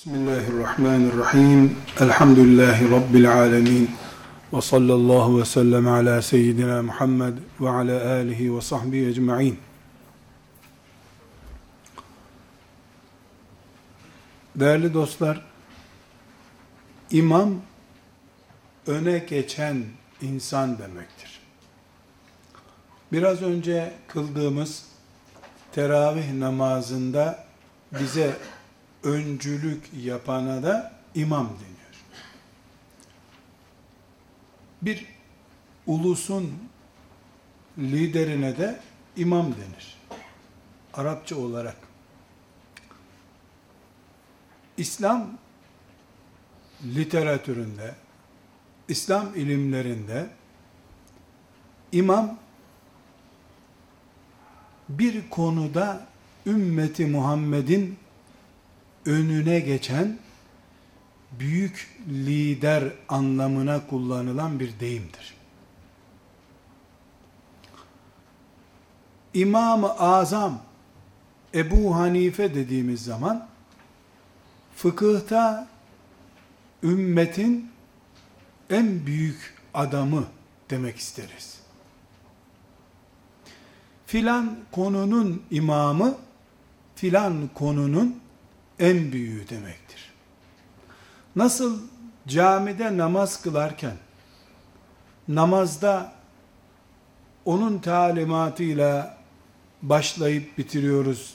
Bismillahirrahmanirrahim. Elhamdülillahi Rabbil alemin. Ve sallallahu ve sellem ala seyyidina Muhammed ve ala alihi ve sahbihi ecma'in. Değerli dostlar, imam öne geçen insan demektir. Biraz önce kıldığımız teravih namazında bize öncülük yapana da imam deniyor. Bir ulusun liderine de imam denir. Arapça olarak. İslam literatüründe, İslam ilimlerinde imam bir konuda ümmeti Muhammed'in önüne geçen büyük lider anlamına kullanılan bir deyimdir. İmam-ı Azam Ebu Hanife dediğimiz zaman fıkıhta ümmetin en büyük adamı demek isteriz. Filan konunun imamı filan konunun en büyüğü demektir. Nasıl camide namaz kılarken namazda onun talimatıyla başlayıp bitiriyoruz.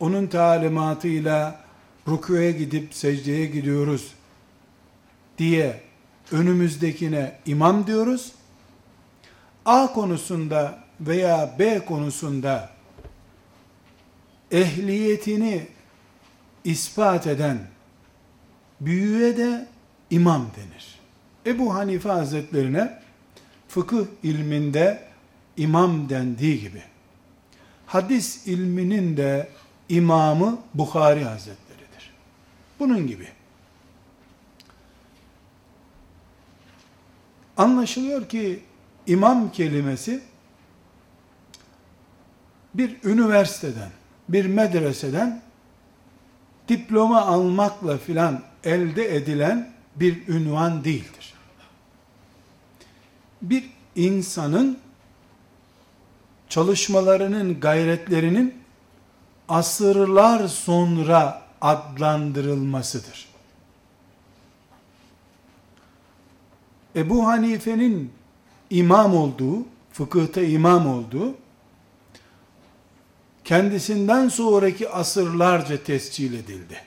Onun talimatıyla rükûya gidip secdeye gidiyoruz diye önümüzdekine imam diyoruz. A konusunda veya B konusunda ehliyetini ispat eden büyüğe de imam denir. Ebu Hanife Hazretlerine fıkıh ilminde imam dendiği gibi hadis ilminin de imamı Bukhari Hazretleridir. Bunun gibi. Anlaşılıyor ki imam kelimesi bir üniversiteden, bir medreseden diploma almakla filan elde edilen bir ünvan değildir. Bir insanın çalışmalarının, gayretlerinin asırlar sonra adlandırılmasıdır. Ebu Hanife'nin imam olduğu, fıkıhta imam olduğu, kendisinden sonraki asırlarca tescil edildi.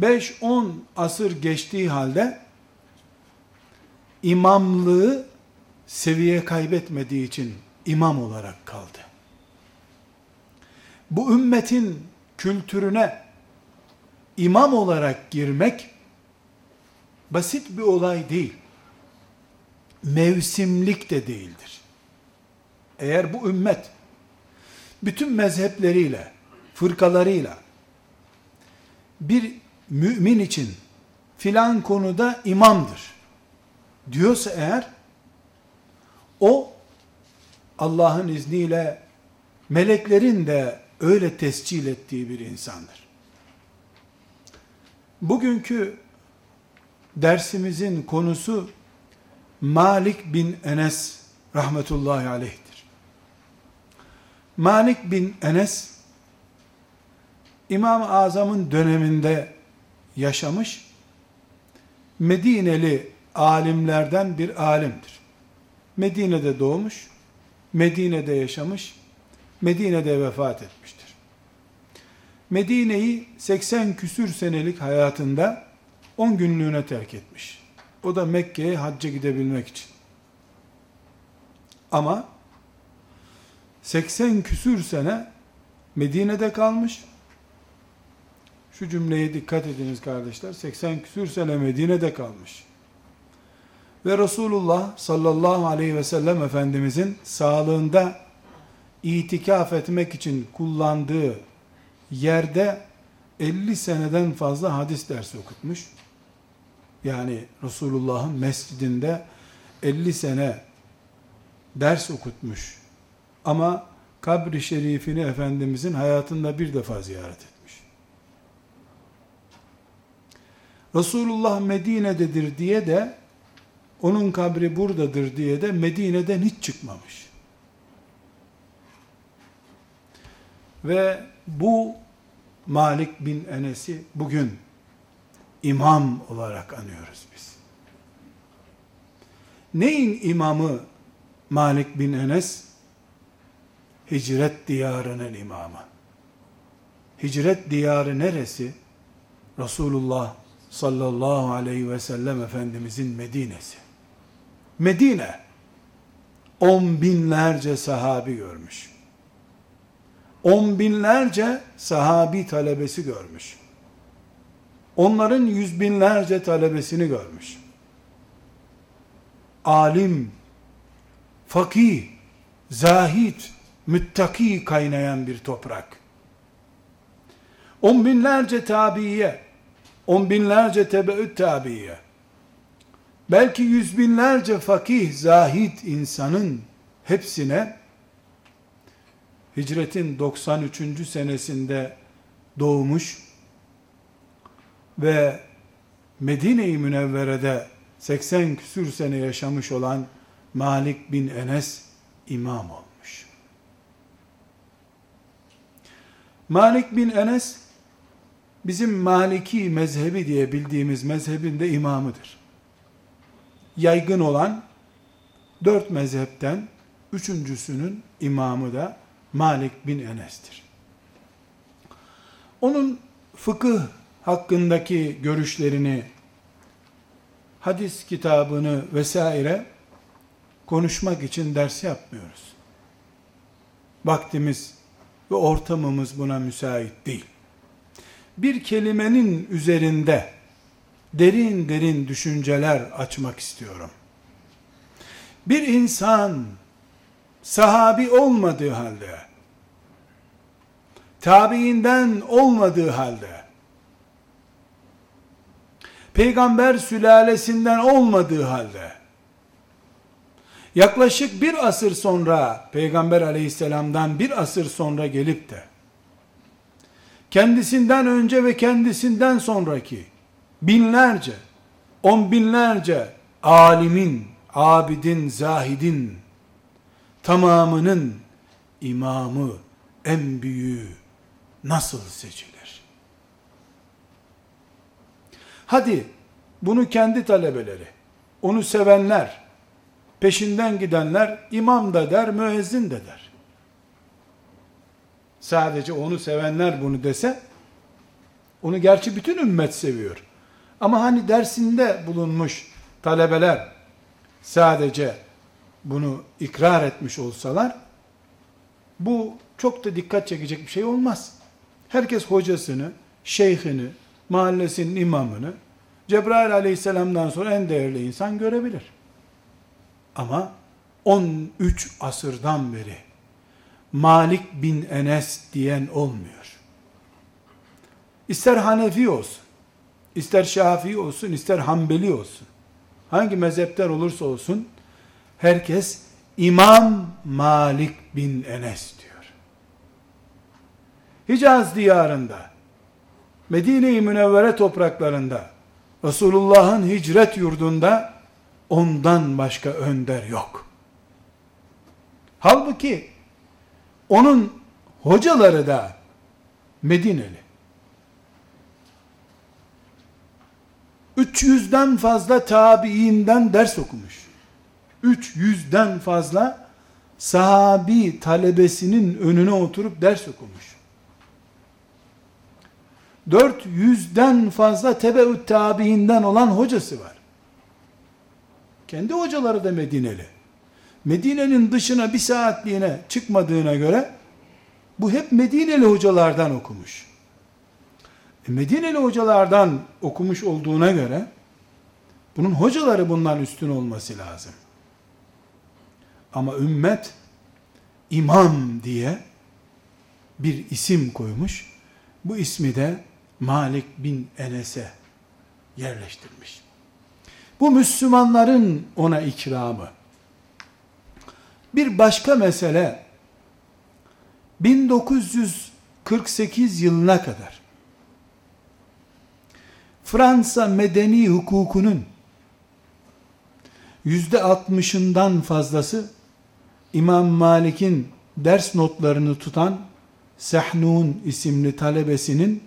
5-10 asır geçtiği halde imamlığı seviye kaybetmediği için imam olarak kaldı. Bu ümmetin kültürüne imam olarak girmek basit bir olay değil. Mevsimlik de değildir. Eğer bu ümmet bütün mezhepleriyle, fırkalarıyla bir mümin için filan konuda imamdır diyorsa eğer o Allah'ın izniyle meleklerin de öyle tescil ettiği bir insandır. Bugünkü dersimizin konusu Malik bin Enes rahmetullahi aleyh'tir. Malik bin Enes İmam-ı Azam'ın döneminde yaşamış Medineli alimlerden bir alimdir. Medine'de doğmuş, Medine'de yaşamış, Medine'de vefat etmiştir. Medine'yi 80 küsür senelik hayatında 10 günlüğüne terk etmiş. O da Mekke'ye hacca gidebilmek için. Ama 80 küsür sene Medine'de kalmış. Şu cümleye dikkat ediniz kardeşler. 80 küsür sene Medine'de kalmış. Ve Resulullah sallallahu aleyhi ve sellem Efendimizin sağlığında itikaf etmek için kullandığı yerde 50 seneden fazla hadis dersi okutmuş. Yani Resulullah'ın mescidinde 50 sene ders okutmuş ama kabri şerifini Efendimizin hayatında bir defa ziyaret etmiş. Resulullah Medine'dedir diye de onun kabri buradadır diye de Medine'den hiç çıkmamış. Ve bu Malik bin Enes'i bugün imam olarak anıyoruz biz. Neyin imamı Malik bin Enes? Hicret diyarının imamı. Hicret diyarı neresi? Resulullah sallallahu aleyhi ve sellem Efendimizin Medine'si. Medine, on binlerce sahabi görmüş. On binlerce sahabi talebesi görmüş. Onların yüz binlerce talebesini görmüş. Alim, fakih, zahid, müttaki kaynayan bir toprak. On binlerce tabiye, on binlerce tebeüt tabiye, belki yüz binlerce fakih, zahid insanın hepsine hicretin 93. senesinde doğmuş ve Medine-i Münevvere'de 80 küsür sene yaşamış olan Malik bin Enes imam olmuş. Malik bin Enes bizim Maliki mezhebi diye bildiğimiz mezhebin de imamıdır. Yaygın olan dört mezhepten üçüncüsünün imamı da Malik bin Enes'tir. Onun fıkıh hakkındaki görüşlerini, hadis kitabını vesaire konuşmak için ders yapmıyoruz. Vaktimiz ve ortamımız buna müsait değil. Bir kelimenin üzerinde derin derin düşünceler açmak istiyorum. Bir insan sahabi olmadığı halde, tabiinden olmadığı halde, peygamber sülalesinden olmadığı halde, yaklaşık bir asır sonra, peygamber aleyhisselamdan bir asır sonra gelip de, kendisinden önce ve kendisinden sonraki, binlerce, on binlerce alimin, abidin, zahidin, tamamının imamı, en büyüğü nasıl seçilir? Hadi bunu kendi talebeleri, onu sevenler, peşinden gidenler imam da der, müezzin de der. Sadece onu sevenler bunu dese, onu gerçi bütün ümmet seviyor. Ama hani dersinde bulunmuş talebeler sadece bunu ikrar etmiş olsalar, bu çok da dikkat çekecek bir şey olmaz. Herkes hocasını, şeyhini, mahallesinin imamını, Cebrail aleyhisselamdan sonra en değerli insan görebilir. Ama 13 asırdan beri Malik bin Enes diyen olmuyor. İster Hanefi olsun, ister Şafii olsun, ister Hanbeli olsun, hangi mezhepten olursa olsun, herkes İmam Malik bin Enes diyor. Hicaz diyarında, Medine-i Münevvere topraklarında, Resulullah'ın hicret yurdunda ondan başka önder yok. Halbuki onun hocaları da Medineli. 300'den fazla tabiinden ders okumuş. 300'den fazla sahabi talebesinin önüne oturup ders okumuş. 400'den fazla tebeüt tabiinden olan hocası var. Kendi hocaları da Medineli. Medine'nin dışına bir saatliğine çıkmadığına göre bu hep Medineli hocalardan okumuş. E Medineli hocalardan okumuş olduğuna göre bunun hocaları bundan üstün olması lazım. Ama ümmet imam diye bir isim koymuş. Bu ismi de Malik bin Enes'e yerleştirmiş. Bu Müslümanların ona ikramı. Bir başka mesele 1948 yılına kadar Fransa medeni hukukunun yüzde altmışından fazlası İmam Malik'in ders notlarını tutan Sehnun isimli talebesinin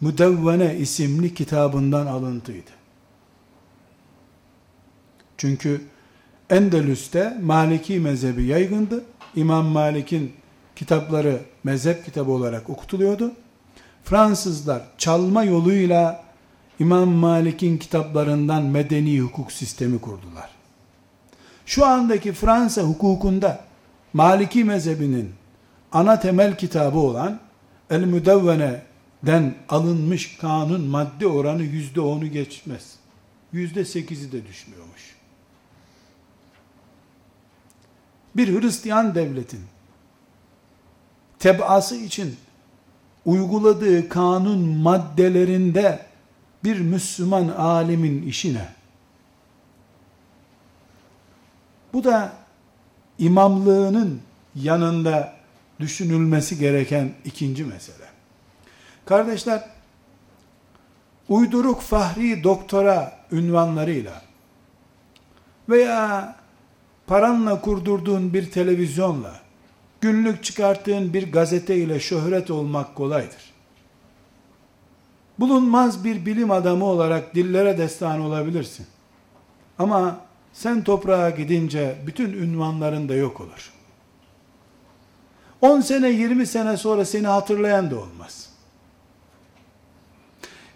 Müdevvene isimli kitabından alıntıydı. Çünkü Endülüs'te Maliki mezhebi yaygındı. İmam Malik'in kitapları mezhep kitabı olarak okutuluyordu. Fransızlar çalma yoluyla İmam Malik'in kitaplarından medeni hukuk sistemi kurdular. Şu andaki Fransa hukukunda Maliki mezhebinin ana temel kitabı olan El Müdevvene'den alınmış kanun madde oranı yüzde onu geçmez. Yüzde sekizi de düşmüyormuş. Bir Hristiyan devletin tebası için uyguladığı kanun maddelerinde bir Müslüman alimin işine bu da imamlığının yanında düşünülmesi gereken ikinci mesele. Kardeşler, uyduruk fahri doktora ünvanlarıyla veya paranla kurdurduğun bir televizyonla, günlük çıkarttığın bir gazete ile şöhret olmak kolaydır. Bulunmaz bir bilim adamı olarak dillere destan olabilirsin. Ama sen toprağa gidince bütün ünvanların da yok olur. 10 sene 20 sene sonra seni hatırlayan da olmaz.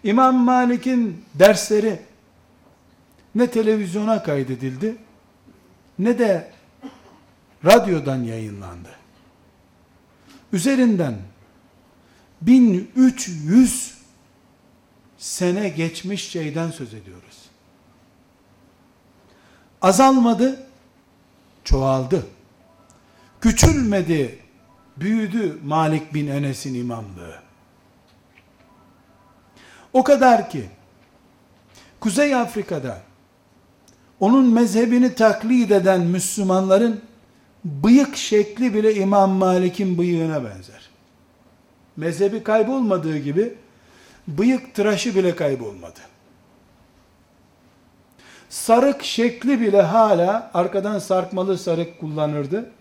İmam Malik'in dersleri ne televizyona kaydedildi ne de radyodan yayınlandı. Üzerinden 1300 sene geçmiş şeyden söz ediyoruz. Azalmadı, çoğaldı. Küçülmedi, büyüdü Malik bin Enes'in imamlığı. O kadar ki Kuzey Afrika'da onun mezhebini taklit eden Müslümanların bıyık şekli bile İmam Malik'in bıyığına benzer. Mezhebi kaybolmadığı gibi bıyık tıraşı bile kaybolmadı. Sarık şekli bile hala arkadan sarkmalı sarık kullanırdı.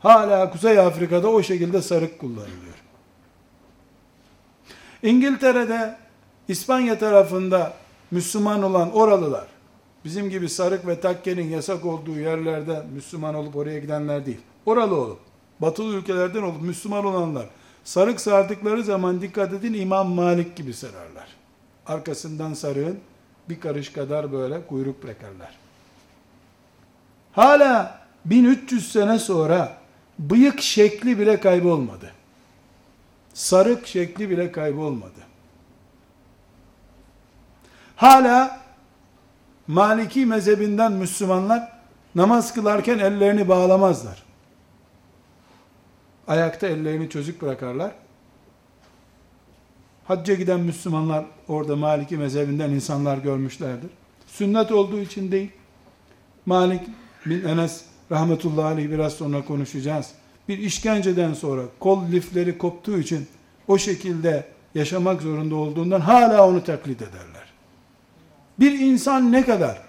Hala Kuzey Afrika'da o şekilde sarık kullanılıyor. İngiltere'de, İspanya tarafında Müslüman olan oralılar, bizim gibi sarık ve takkenin yasak olduğu yerlerde Müslüman olup oraya gidenler değil. Oralı olup, batılı ülkelerden olup Müslüman olanlar, sarık sardıkları zaman dikkat edin İmam Malik gibi sararlar. Arkasından sarığın bir karış kadar böyle kuyruk bırakırlar. Hala 1300 sene sonra bıyık şekli bile kaybolmadı. Sarık şekli bile kaybolmadı. Hala Maliki mezhebinden Müslümanlar namaz kılarken ellerini bağlamazlar. Ayakta ellerini çözük bırakarlar. Hacca giden Müslümanlar orada Maliki mezhebinden insanlar görmüşlerdir. Sünnet olduğu için değil. Malik bin Enes rahmetullahi aleyh biraz sonra konuşacağız. Bir işkenceden sonra kol lifleri koptuğu için o şekilde yaşamak zorunda olduğundan hala onu taklit ederler. Bir insan ne kadar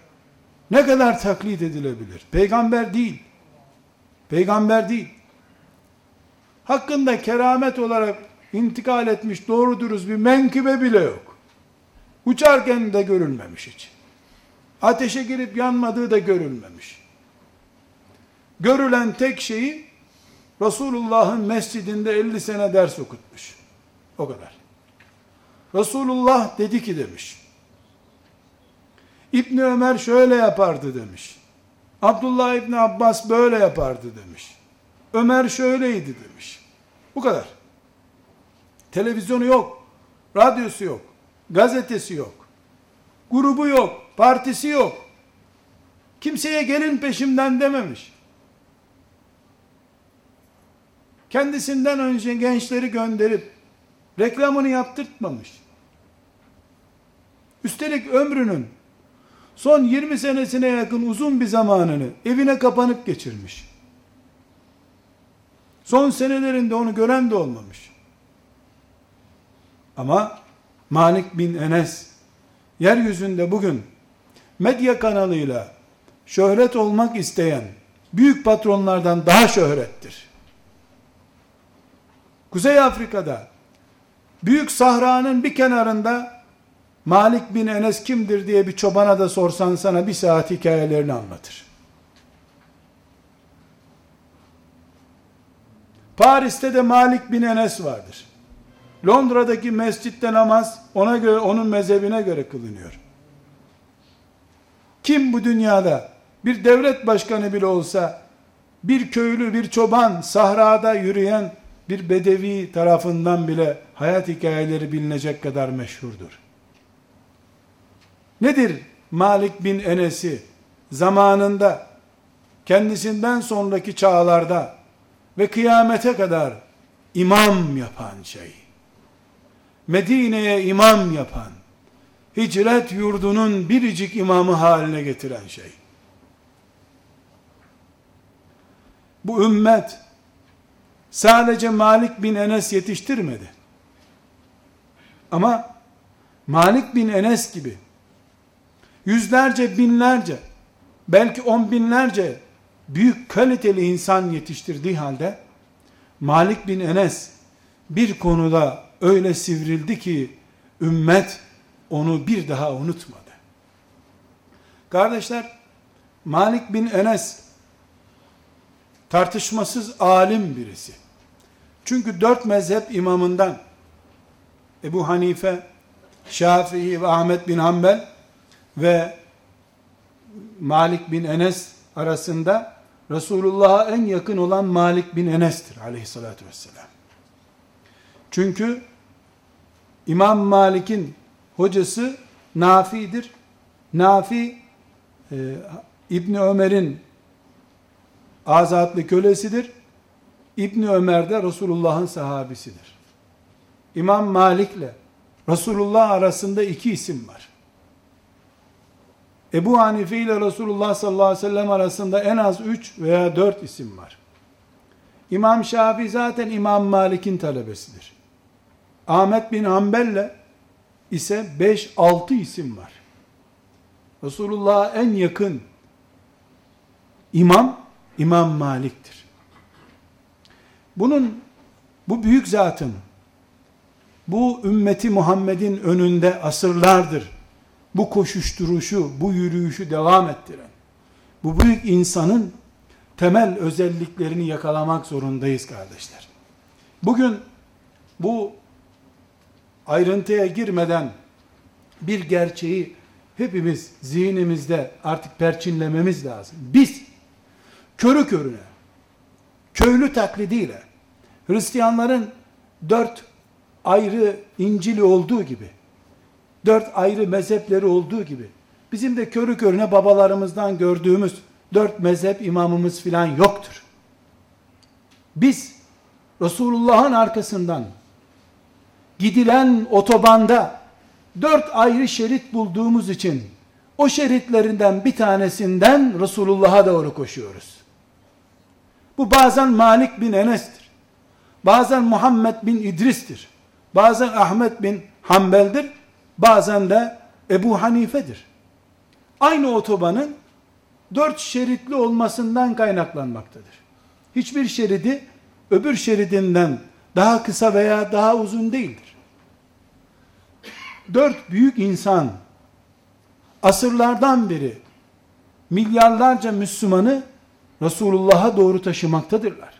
ne kadar taklit edilebilir? Peygamber değil. Peygamber değil. Hakkında keramet olarak intikal etmiş doğru dürüst bir menkıbe bile yok. Uçarken de görülmemiş hiç. Ateşe girip yanmadığı da görülmemiş. Görülen tek şeyi Resulullah'ın mescidinde 50 sene ders okutmuş. O kadar. Resulullah dedi ki demiş. İbni Ömer şöyle yapardı demiş. Abdullah İbni Abbas böyle yapardı demiş. Ömer şöyleydi demiş. Bu kadar. Televizyonu yok. Radyosu yok. Gazetesi yok. Grubu yok. Partisi yok. Kimseye gelin peşimden dememiş. Kendisinden önce gençleri gönderip reklamını yaptırtmamış. Üstelik ömrünün son 20 senesine yakın uzun bir zamanını evine kapanıp geçirmiş. Son senelerinde onu gören de olmamış. Ama Malik bin Enes yeryüzünde bugün medya kanalıyla şöhret olmak isteyen büyük patronlardan daha şöhrettir. Kuzey Afrika'da büyük sahranın bir kenarında Malik bin Enes kimdir diye bir çobana da sorsan sana bir saat hikayelerini anlatır. Paris'te de Malik bin Enes vardır. Londra'daki mescitte namaz ona göre onun mezhebine göre kılınıyor. Kim bu dünyada bir devlet başkanı bile olsa bir köylü, bir çoban, sahrada yürüyen bir bedevi tarafından bile hayat hikayeleri bilinecek kadar meşhurdur. Nedir Malik bin Enes'i zamanında kendisinden sonraki çağlarda ve kıyamete kadar imam yapan şey? Medine'ye imam yapan, hicret yurdunun biricik imamı haline getiren şey. Bu ümmet sadece Malik bin Enes yetiştirmedi. Ama Malik bin Enes gibi yüzlerce, binlerce, belki on binlerce büyük kaliteli insan yetiştirdiği halde Malik bin Enes bir konuda öyle sivrildi ki ümmet onu bir daha unutmadı. Kardeşler, Malik bin Enes tartışmasız alim birisi. Çünkü dört mezhep imamından Ebu Hanife, Şafii ve Ahmet bin Hanbel ve Malik bin Enes arasında Resulullah'a en yakın olan Malik bin Enes'tir aleyhissalatü vesselam. Çünkü İmam Malik'in hocası Nafi'dir. Nafi e, İbni Ömer'in azatlı kölesidir. İbni Ömer de Resulullah'ın sahabisidir. İmam Malik ile Resulullah arasında iki isim var. Ebu Hanife ile Resulullah sallallahu aleyhi ve sellem arasında en az üç veya dört isim var. İmam Şafii zaten İmam Malik'in talebesidir. Ahmet bin Hanbel'le ise 5-6 isim var. Resulullah'a en yakın imam İmam Malik'tir. Bunun bu büyük zatın bu ümmeti Muhammed'in önünde asırlardır bu koşuşturuşu, bu yürüyüşü devam ettiren bu büyük insanın temel özelliklerini yakalamak zorundayız kardeşler. Bugün bu ayrıntıya girmeden bir gerçeği hepimiz zihnimizde artık perçinlememiz lazım. Biz körü körüne, köylü taklidiyle, Hristiyanların dört ayrı İncil'i olduğu gibi, dört ayrı mezhepleri olduğu gibi, bizim de körü körüne babalarımızdan gördüğümüz dört mezhep imamımız filan yoktur. Biz Resulullah'ın arkasından gidilen otobanda dört ayrı şerit bulduğumuz için o şeritlerinden bir tanesinden Resulullah'a doğru koşuyoruz. Bu bazen Malik bin Enes'tir. Bazen Muhammed bin İdris'tir. Bazen Ahmet bin Hanbel'dir. Bazen de Ebu Hanife'dir. Aynı otobanın dört şeritli olmasından kaynaklanmaktadır. Hiçbir şeridi öbür şeridinden daha kısa veya daha uzun değildir. Dört büyük insan asırlardan beri milyarlarca Müslümanı Resulullah'a doğru taşımaktadırlar.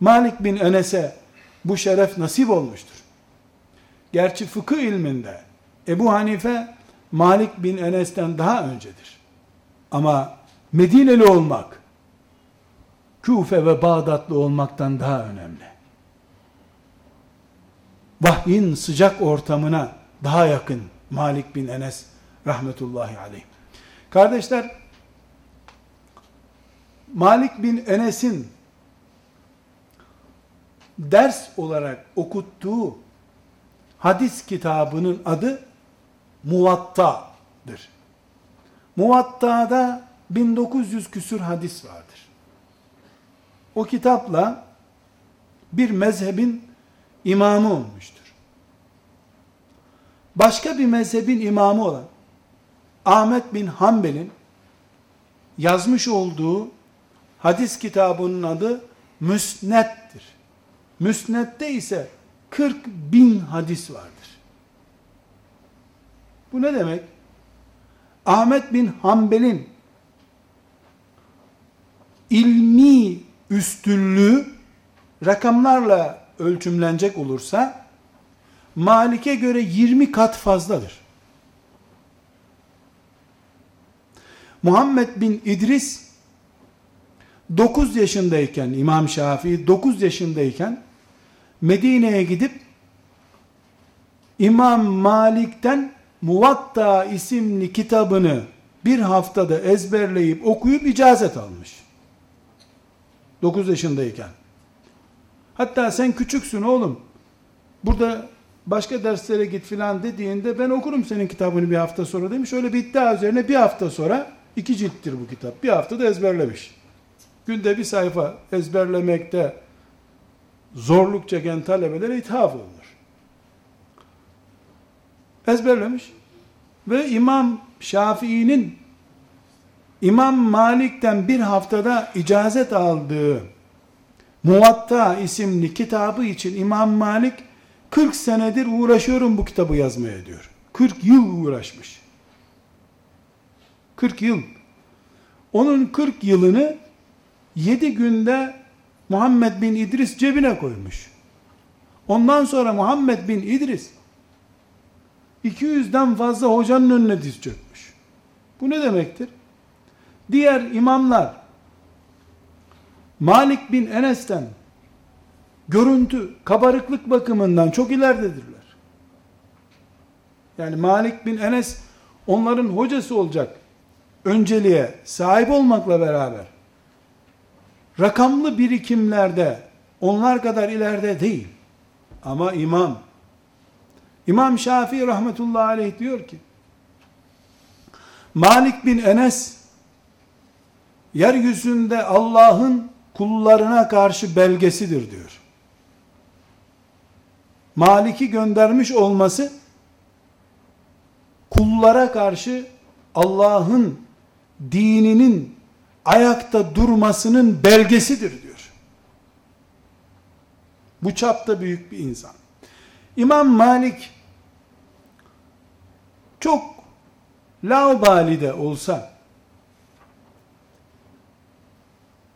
Malik bin Enes'e bu şeref nasip olmuştur. Gerçi fıkıh ilminde Ebu Hanife Malik bin Enes'ten daha öncedir. Ama Medineli olmak Küfe ve Bağdatlı olmaktan daha önemli. Vahyin sıcak ortamına daha yakın Malik bin Enes rahmetullahi aleyh. Kardeşler, Malik bin Enes'in ders olarak okuttuğu hadis kitabının adı Muvatta'dır. Muvatta'da 1900 küsür hadis vardır. O kitapla bir mezhebin imamı olmuştur. Başka bir mezhebin imamı olan Ahmet bin Hanbel'in yazmış olduğu hadis kitabının adı Müsnet'tir. Müsnet'te ise 40 bin hadis vardır. Bu ne demek? Ahmet bin Hanbel'in ilmi üstünlüğü rakamlarla ölçümlenecek olursa Malik'e göre 20 kat fazladır. Muhammed bin İdris 9 yaşındayken İmam Şafii 9 yaşındayken Medine'ye gidip İmam Malik'ten Muvatta isimli kitabını bir haftada ezberleyip okuyup icazet almış. 9 yaşındayken. Hatta sen küçüksün oğlum. Burada başka derslere git filan dediğinde ben okurum senin kitabını bir hafta sonra demiş. Öyle bir iddia üzerine bir hafta sonra iki cilttir bu kitap. Bir haftada ezberlemiş. Günde bir sayfa ezberlemekte zorluk çeken talebelere ithaf olunur. Ezberlemiş. Ve İmam Şafii'nin İmam Malik'ten bir haftada icazet aldığı Muvatta isimli kitabı için İmam Malik 40 senedir uğraşıyorum bu kitabı yazmaya diyor. 40 yıl uğraşmış. 40 yıl. Onun 40 yılını 7 günde Muhammed bin İdris cebine koymuş. Ondan sonra Muhammed bin İdris 200'den fazla hocanın önüne diz çökmüş. Bu ne demektir? Diğer imamlar Malik bin Enes'ten görüntü, kabarıklık bakımından çok ileridedirler. Yani Malik bin Enes onların hocası olacak önceliğe sahip olmakla beraber rakamlı birikimlerde onlar kadar ileride değil. Ama imam İmam Şafii rahmetullahi aleyh diyor ki Malik bin Enes yeryüzünde Allah'ın kullarına karşı belgesidir diyor. Malik'i göndermiş olması kullara karşı Allah'ın dininin ayakta durmasının belgesidir diyor. Bu çapta büyük bir insan. İmam Malik çok laubali de olsa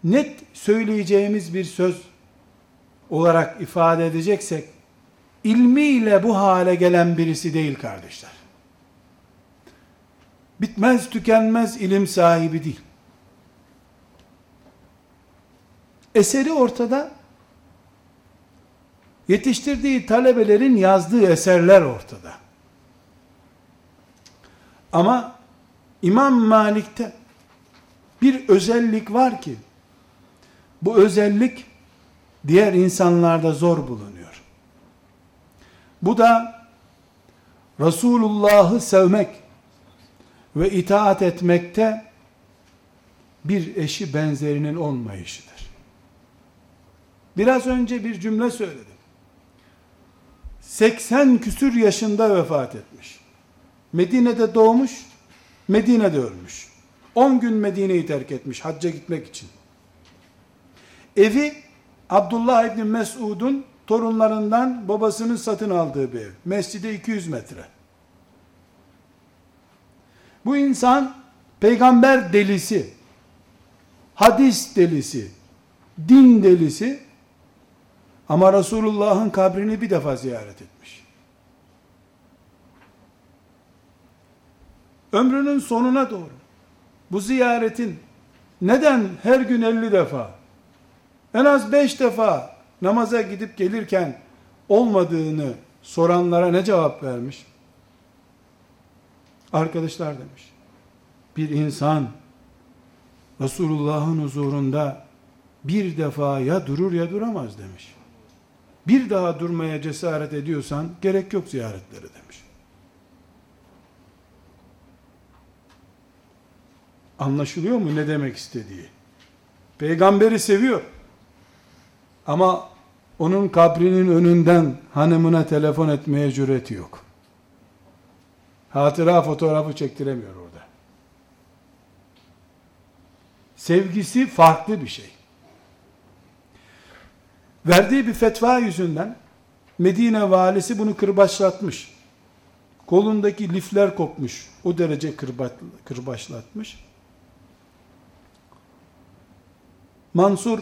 net söyleyeceğimiz bir söz olarak ifade edeceksek ilmiyle bu hale gelen birisi değil kardeşler. Bitmez tükenmez ilim sahibi değil. Eseri ortada. Yetiştirdiği talebelerin yazdığı eserler ortada. Ama İmam Malik'te bir özellik var ki bu özellik diğer insanlarda zor bulunuyor. Bu da Resulullah'ı sevmek ve itaat etmekte bir eşi benzerinin olmayışıdır. Biraz önce bir cümle söyledim. 80 küsür yaşında vefat etmiş. Medine'de doğmuş, Medine'de ölmüş. 10 gün Medine'yi terk etmiş hacca gitmek için. Evi Abdullah İbni Mesud'un torunlarından babasının satın aldığı bir ev. Mescide 200 metre. Bu insan peygamber delisi, hadis delisi, din delisi ama Resulullah'ın kabrini bir defa ziyaret etmiş. Ömrünün sonuna doğru bu ziyaretin neden her gün 50 defa en az 5 defa namaza gidip gelirken olmadığını soranlara ne cevap vermiş? Arkadaşlar demiş. Bir insan Resulullah'ın huzurunda bir defa ya durur ya duramaz demiş bir daha durmaya cesaret ediyorsan gerek yok ziyaretlere demiş. Anlaşılıyor mu ne demek istediği? Peygamberi seviyor. Ama onun kabrinin önünden hanımına telefon etmeye cüreti yok. Hatıra fotoğrafı çektiremiyor orada. Sevgisi farklı bir şey. Verdiği bir fetva yüzünden Medine valisi bunu kırbaçlatmış. Kolundaki lifler kopmuş. O derece kırbaçlatmış. Mansur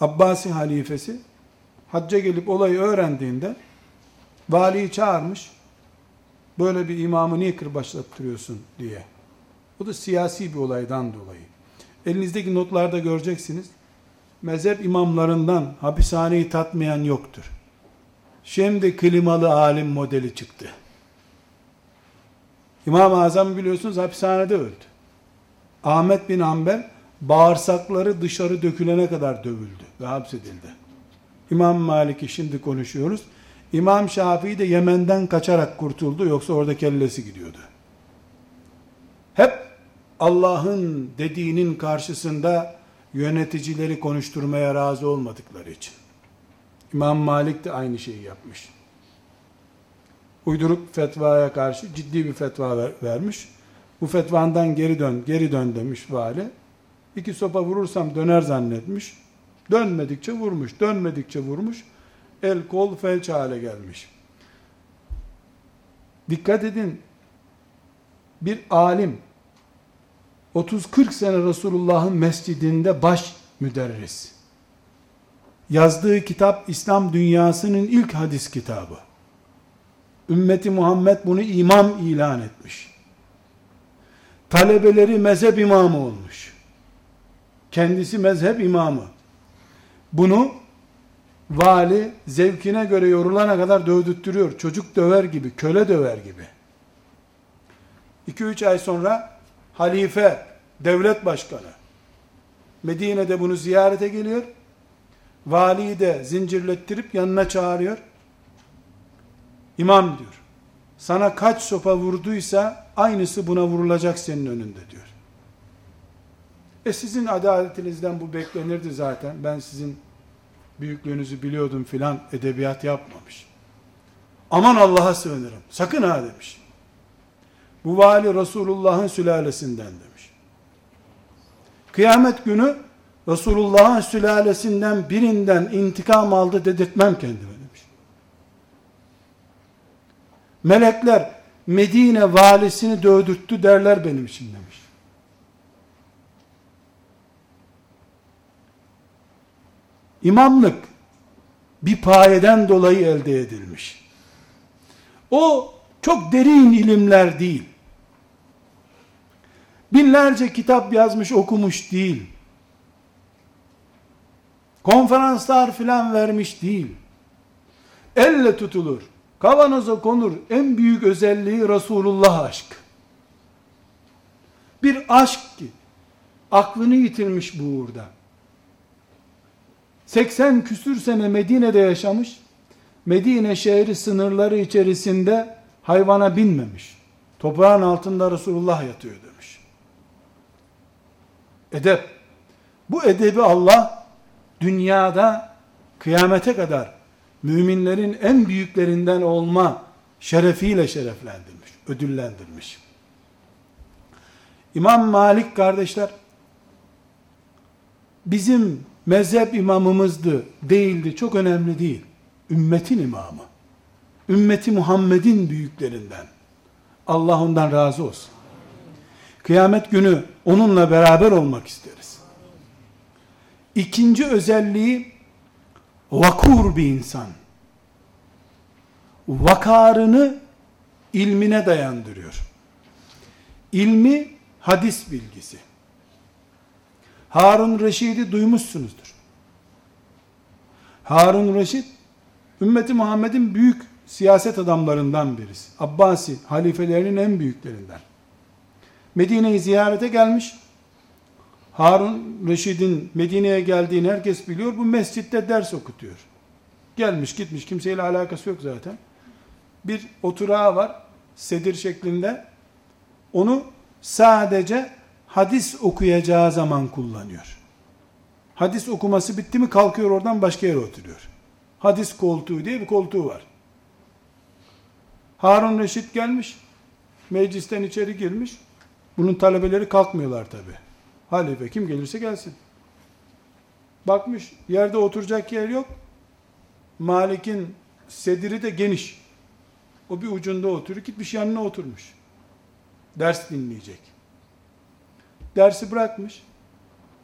Abbasi halifesi hacca gelip olayı öğrendiğinde valiyi çağırmış. Böyle bir imamı niye kırbaçlattırıyorsun diye. O da siyasi bir olaydan dolayı. Elinizdeki notlarda göreceksiniz. Mezhep imamlarından hapishaneyi tatmayan yoktur. Şimdi klimalı alim modeli çıktı. İmam-ı Azam biliyorsunuz hapishanede öldü. Ahmet bin Hanbel bağırsakları dışarı dökülene kadar dövüldü ve hapsedildi. İmam Malik'i şimdi konuşuyoruz. İmam Şafii de Yemen'den kaçarak kurtuldu yoksa orada kellesi gidiyordu. Hep Allah'ın dediğinin karşısında yöneticileri konuşturmaya razı olmadıkları için. İmam Malik de aynı şeyi yapmış. Uyduruk fetvaya karşı ciddi bir fetva ver, vermiş. Bu fetvandan geri dön, geri dön demiş vali. İki sopa vurursam döner zannetmiş. Dönmedikçe vurmuş, dönmedikçe vurmuş. El kol felç hale gelmiş. Dikkat edin. Bir alim 30-40 sene Resulullah'ın mescidinde baş müderris. Yazdığı kitap İslam dünyasının ilk hadis kitabı. Ümmeti Muhammed bunu imam ilan etmiş. Talebeleri mezhep imamı olmuş. Kendisi mezhep imamı. Bunu vali zevkine göre yorulana kadar dövdürtüyor. Çocuk döver gibi, köle döver gibi. 2-3 ay sonra halife, devlet başkanı Medine'de bunu ziyarete geliyor. Valiyi de zincirlettirip yanına çağırıyor. İmam diyor. Sana kaç sopa vurduysa aynısı buna vurulacak senin önünde diyor. E sizin adaletinizden bu beklenirdi zaten. Ben sizin büyüklüğünüzü biliyordum filan edebiyat yapmamış. Aman Allah'a sığınırım. Sakın ha demiş. Bu vali Resulullah'ın sülalesinden demiş. Kıyamet günü Resulullah'ın sülalesinden birinden intikam aldı dedirtmem kendime demiş. Melekler Medine valisini dövdürttü derler benim için demiş. İmamlık bir payeden dolayı elde edilmiş. O çok derin ilimler değil. Binlerce kitap yazmış okumuş değil. Konferanslar filan vermiş değil. Elle tutulur. Kavanoza konur. En büyük özelliği Resulullah aşk. Bir aşk ki aklını yitirmiş bu uğurda. 80 küsür sene Medine'de yaşamış. Medine şehri sınırları içerisinde hayvana binmemiş. Toprağın altında Resulullah yatıyor demiş. Edep. Bu edebi Allah dünyada kıyamete kadar müminlerin en büyüklerinden olma şerefiyle şereflendirmiş, ödüllendirmiş. İmam Malik kardeşler bizim mezhep imamımızdı, değildi, çok önemli değil. Ümmetin imamı. Ümmeti Muhammed'in büyüklerinden. Allah ondan razı olsun. Kıyamet günü onunla beraber olmak isteriz. İkinci özelliği vakur bir insan. Vakarını ilmine dayandırıyor. İlmi hadis bilgisi. Harun Reşid'i duymuşsunuzdur. Harun Reşid, ümmeti Muhammed'in büyük siyaset adamlarından birisi. Abbasi halifelerinin en büyüklerinden. Medine'yi ziyarete gelmiş. Harun Reşid'in Medine'ye geldiğini herkes biliyor. Bu mescitte ders okutuyor. Gelmiş gitmiş kimseyle alakası yok zaten. Bir oturağı var sedir şeklinde. Onu sadece hadis okuyacağı zaman kullanıyor. Hadis okuması bitti mi kalkıyor oradan başka yere oturuyor. Hadis koltuğu diye bir koltuğu var. Harun Reşit gelmiş. Meclisten içeri girmiş. Bunun talebeleri kalkmıyorlar tabi. Halife kim gelirse gelsin. Bakmış yerde oturacak yer yok. Malik'in sediri de geniş. O bir ucunda oturuyor. Gitmiş yanına oturmuş. Ders dinleyecek. Dersi bırakmış.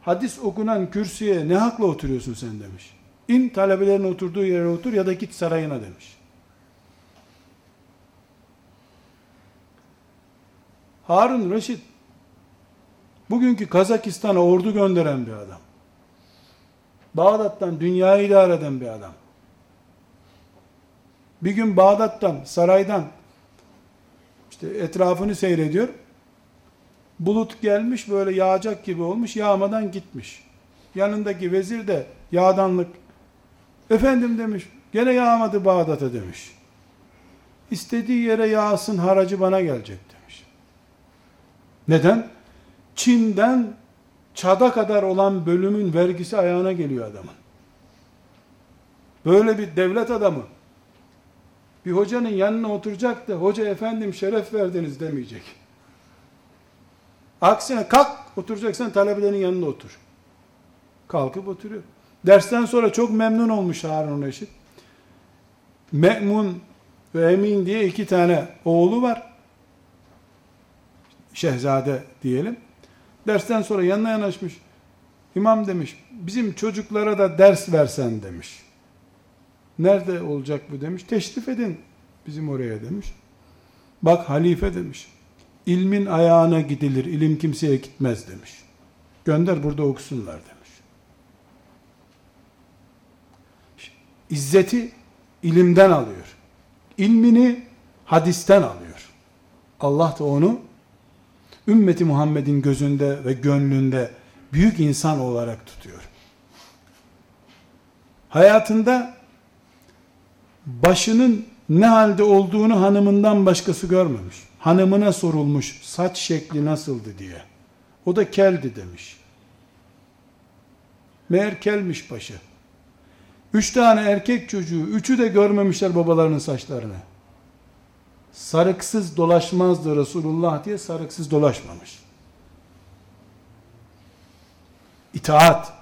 Hadis okunan kürsüye ne hakla oturuyorsun sen demiş. İn talebelerin oturduğu yere otur ya da git sarayına demiş. Harun Reşit bugünkü Kazakistan'a ordu gönderen bir adam. Bağdat'tan dünyayı idare eden bir adam. Bir gün Bağdat'tan, saraydan işte etrafını seyrediyor. Bulut gelmiş böyle yağacak gibi olmuş, yağmadan gitmiş. Yanındaki vezir de yağdanlık efendim demiş, gene yağmadı Bağdat'a demiş. İstediği yere yağsın haracı bana gelecek demiş. Neden? Çin'den Çad'a kadar olan bölümün vergisi ayağına geliyor adamın. Böyle bir devlet adamı bir hocanın yanına oturacak da hoca efendim şeref verdiniz demeyecek. Aksine kalk oturacaksan talebelerin yanında otur. Kalkıp oturuyor. Dersten sonra çok memnun olmuş Harun Reşit. Me'mun ve Emin diye iki tane oğlu var. Şehzade diyelim. Dersten sonra yanına yanaşmış. İmam demiş, bizim çocuklara da ders versen demiş. Nerede olacak bu demiş. Teşrif edin bizim oraya demiş. Bak halife demiş. İlmin ayağına gidilir, ilim kimseye gitmez demiş. Gönder burada okusunlar demiş. İzzeti ilimden alıyor. İlmini hadisten alıyor. Allah da onu ümmeti Muhammed'in gözünde ve gönlünde büyük insan olarak tutuyor. Hayatında başının ne halde olduğunu hanımından başkası görmemiş. Hanımına sorulmuş saç şekli nasıldı diye. O da keldi demiş. Meğer kelmiş başı. Üç tane erkek çocuğu, üçü de görmemişler babalarının saçlarını. Sarıksız dolaşmazdı Resulullah diye sarıksız dolaşmamış. İtaat,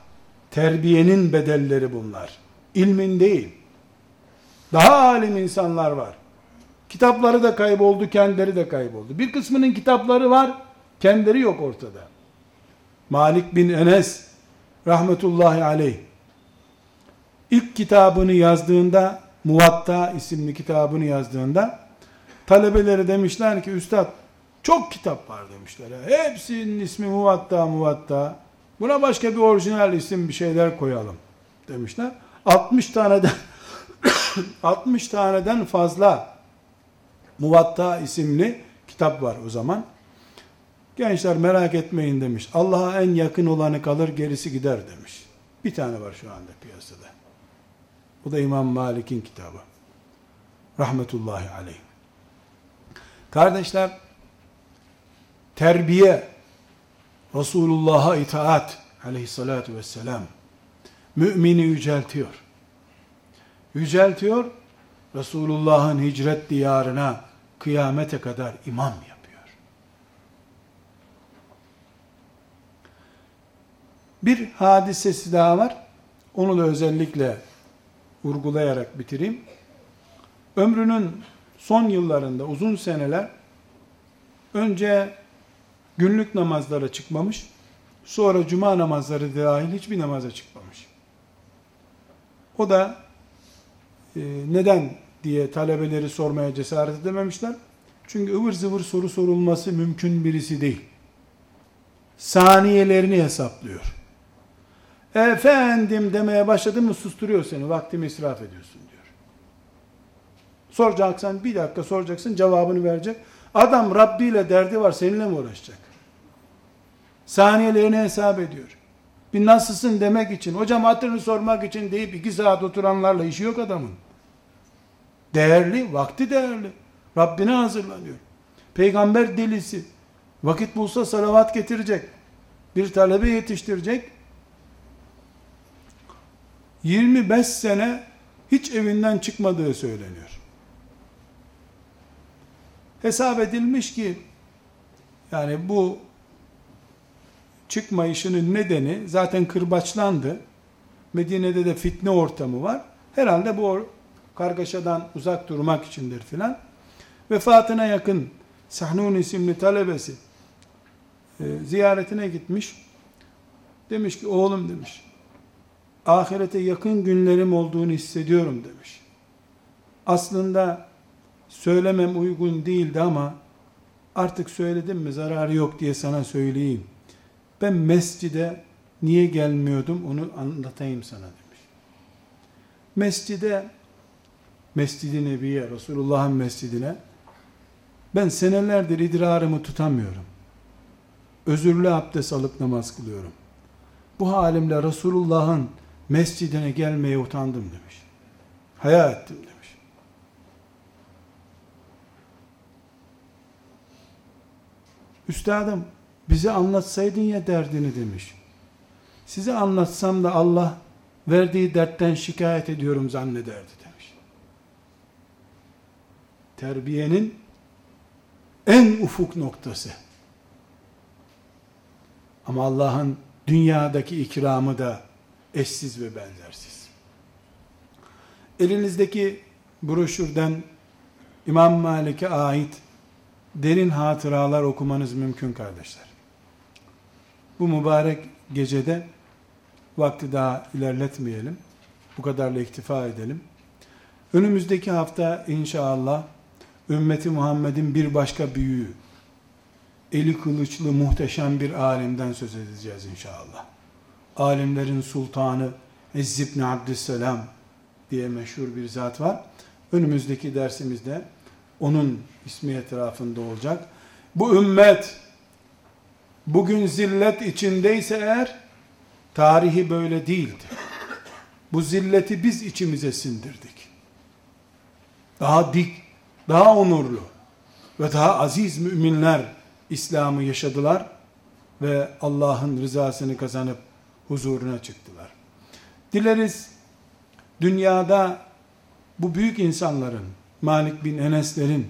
terbiyenin bedelleri bunlar. İlmin değil. Daha alim insanlar var. Kitapları da kayboldu, kendileri de kayboldu. Bir kısmının kitapları var, kendileri yok ortada. Malik bin Enes rahmetullahi aleyh ilk kitabını yazdığında Muvatta isimli kitabını yazdığında talebeleri demişler ki üstad çok kitap var demişler. Hepsinin ismi Muvatta Muvatta. Buna başka bir orijinal isim bir şeyler koyalım demişler. 60 taneden 60 taneden fazla Muvatta isimli kitap var o zaman. Gençler merak etmeyin demiş. Allah'a en yakın olanı kalır gerisi gider demiş. Bir tane var şu anda piyasada. Bu da İmam Malik'in kitabı. Rahmetullahi aleyh. Kardeşler, terbiye, Resulullah'a itaat aleyhissalatu vesselam, mümini yüceltiyor. Yüceltiyor, Resulullah'ın hicret diyarına kıyamete kadar imam yapıyor. Bir hadisesi daha var. Onu da özellikle vurgulayarak bitireyim. Ömrünün son yıllarında uzun seneler önce günlük namazlara çıkmamış, sonra cuma namazları dahil hiçbir namaza çıkmamış. O da e, neden diye talebeleri sormaya cesaret edememişler. Çünkü ıvır zıvır soru sorulması mümkün birisi değil. Saniyelerini hesaplıyor. Efendim demeye başladın mı susturuyor seni. Vaktimi israf ediyorsun diyor. Soracaksan bir dakika soracaksın cevabını verecek. Adam Rabbi ile derdi var seninle mi uğraşacak? Saniyelerini hesap ediyor. Bir nasılsın demek için, hocam hatırını sormak için deyip iki saat oturanlarla işi yok adamın. Değerli, vakti değerli. Rabbine hazırlanıyor. Peygamber delisi. Vakit bulsa salavat getirecek. Bir talebe yetiştirecek. 25 sene hiç evinden çıkmadığı söyleniyor. Hesap edilmiş ki yani bu çıkmayışının nedeni zaten kırbaçlandı. Medine'de de fitne ortamı var. Herhalde bu kargaşadan uzak durmak içindir filan. Vefatına yakın Sahnun isimli talebesi e, ziyaretine gitmiş. Demiş ki oğlum demiş. Ahirete yakın günlerim olduğunu hissediyorum demiş. Aslında söylemem uygun değildi ama artık söyledim mi zararı yok diye sana söyleyeyim. Ben mescide niye gelmiyordum onu anlatayım sana demiş. Mescide Mescid-i Nebi'ye, Resulullah'ın mescidine ben senelerdir idrarımı tutamıyorum. Özürlü abdest alıp namaz kılıyorum. Bu halimle Resulullah'ın mescidine gelmeye utandım demiş. Haya ettim demiş. Üstadım bize anlatsaydın ya derdini demiş. Size anlatsam da Allah verdiği dertten şikayet ediyorum zannederdi demiş. Terbiyenin en ufuk noktası. Ama Allah'ın dünyadaki ikramı da eşsiz ve benzersiz. Elinizdeki broşürden İmam Malik'e ait derin hatıralar okumanız mümkün kardeşler. Bu mübarek gecede vakti daha ilerletmeyelim. Bu kadarla iktifa edelim. Önümüzdeki hafta inşallah ümmeti Muhammed'in bir başka büyüğü, eli kılıçlı muhteşem bir alimden söz edeceğiz inşallah. Alimlerin sultanı İzz ibn Abdüsselam diye meşhur bir zat var. Önümüzdeki dersimizde onun ismi etrafında olacak. Bu ümmet bugün zillet içindeyse eğer tarihi böyle değildi. Bu zilleti biz içimize sindirdik. Daha dik, daha onurlu ve daha aziz müminler İslam'ı yaşadılar ve Allah'ın rızasını kazanıp huzuruna çıktılar. Dileriz dünyada bu büyük insanların, Malik bin Enes'lerin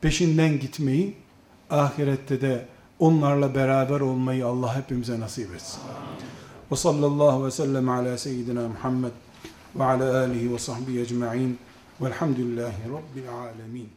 peşinden gitmeyi, ahirette de onlarla beraber olmayı Allah hepimize nasip etsin. Ve sallallahu ve sellem ala seyyidina Muhammed ve ala alihi ve sahbihi ecma'in velhamdülillahi rabbil alemin.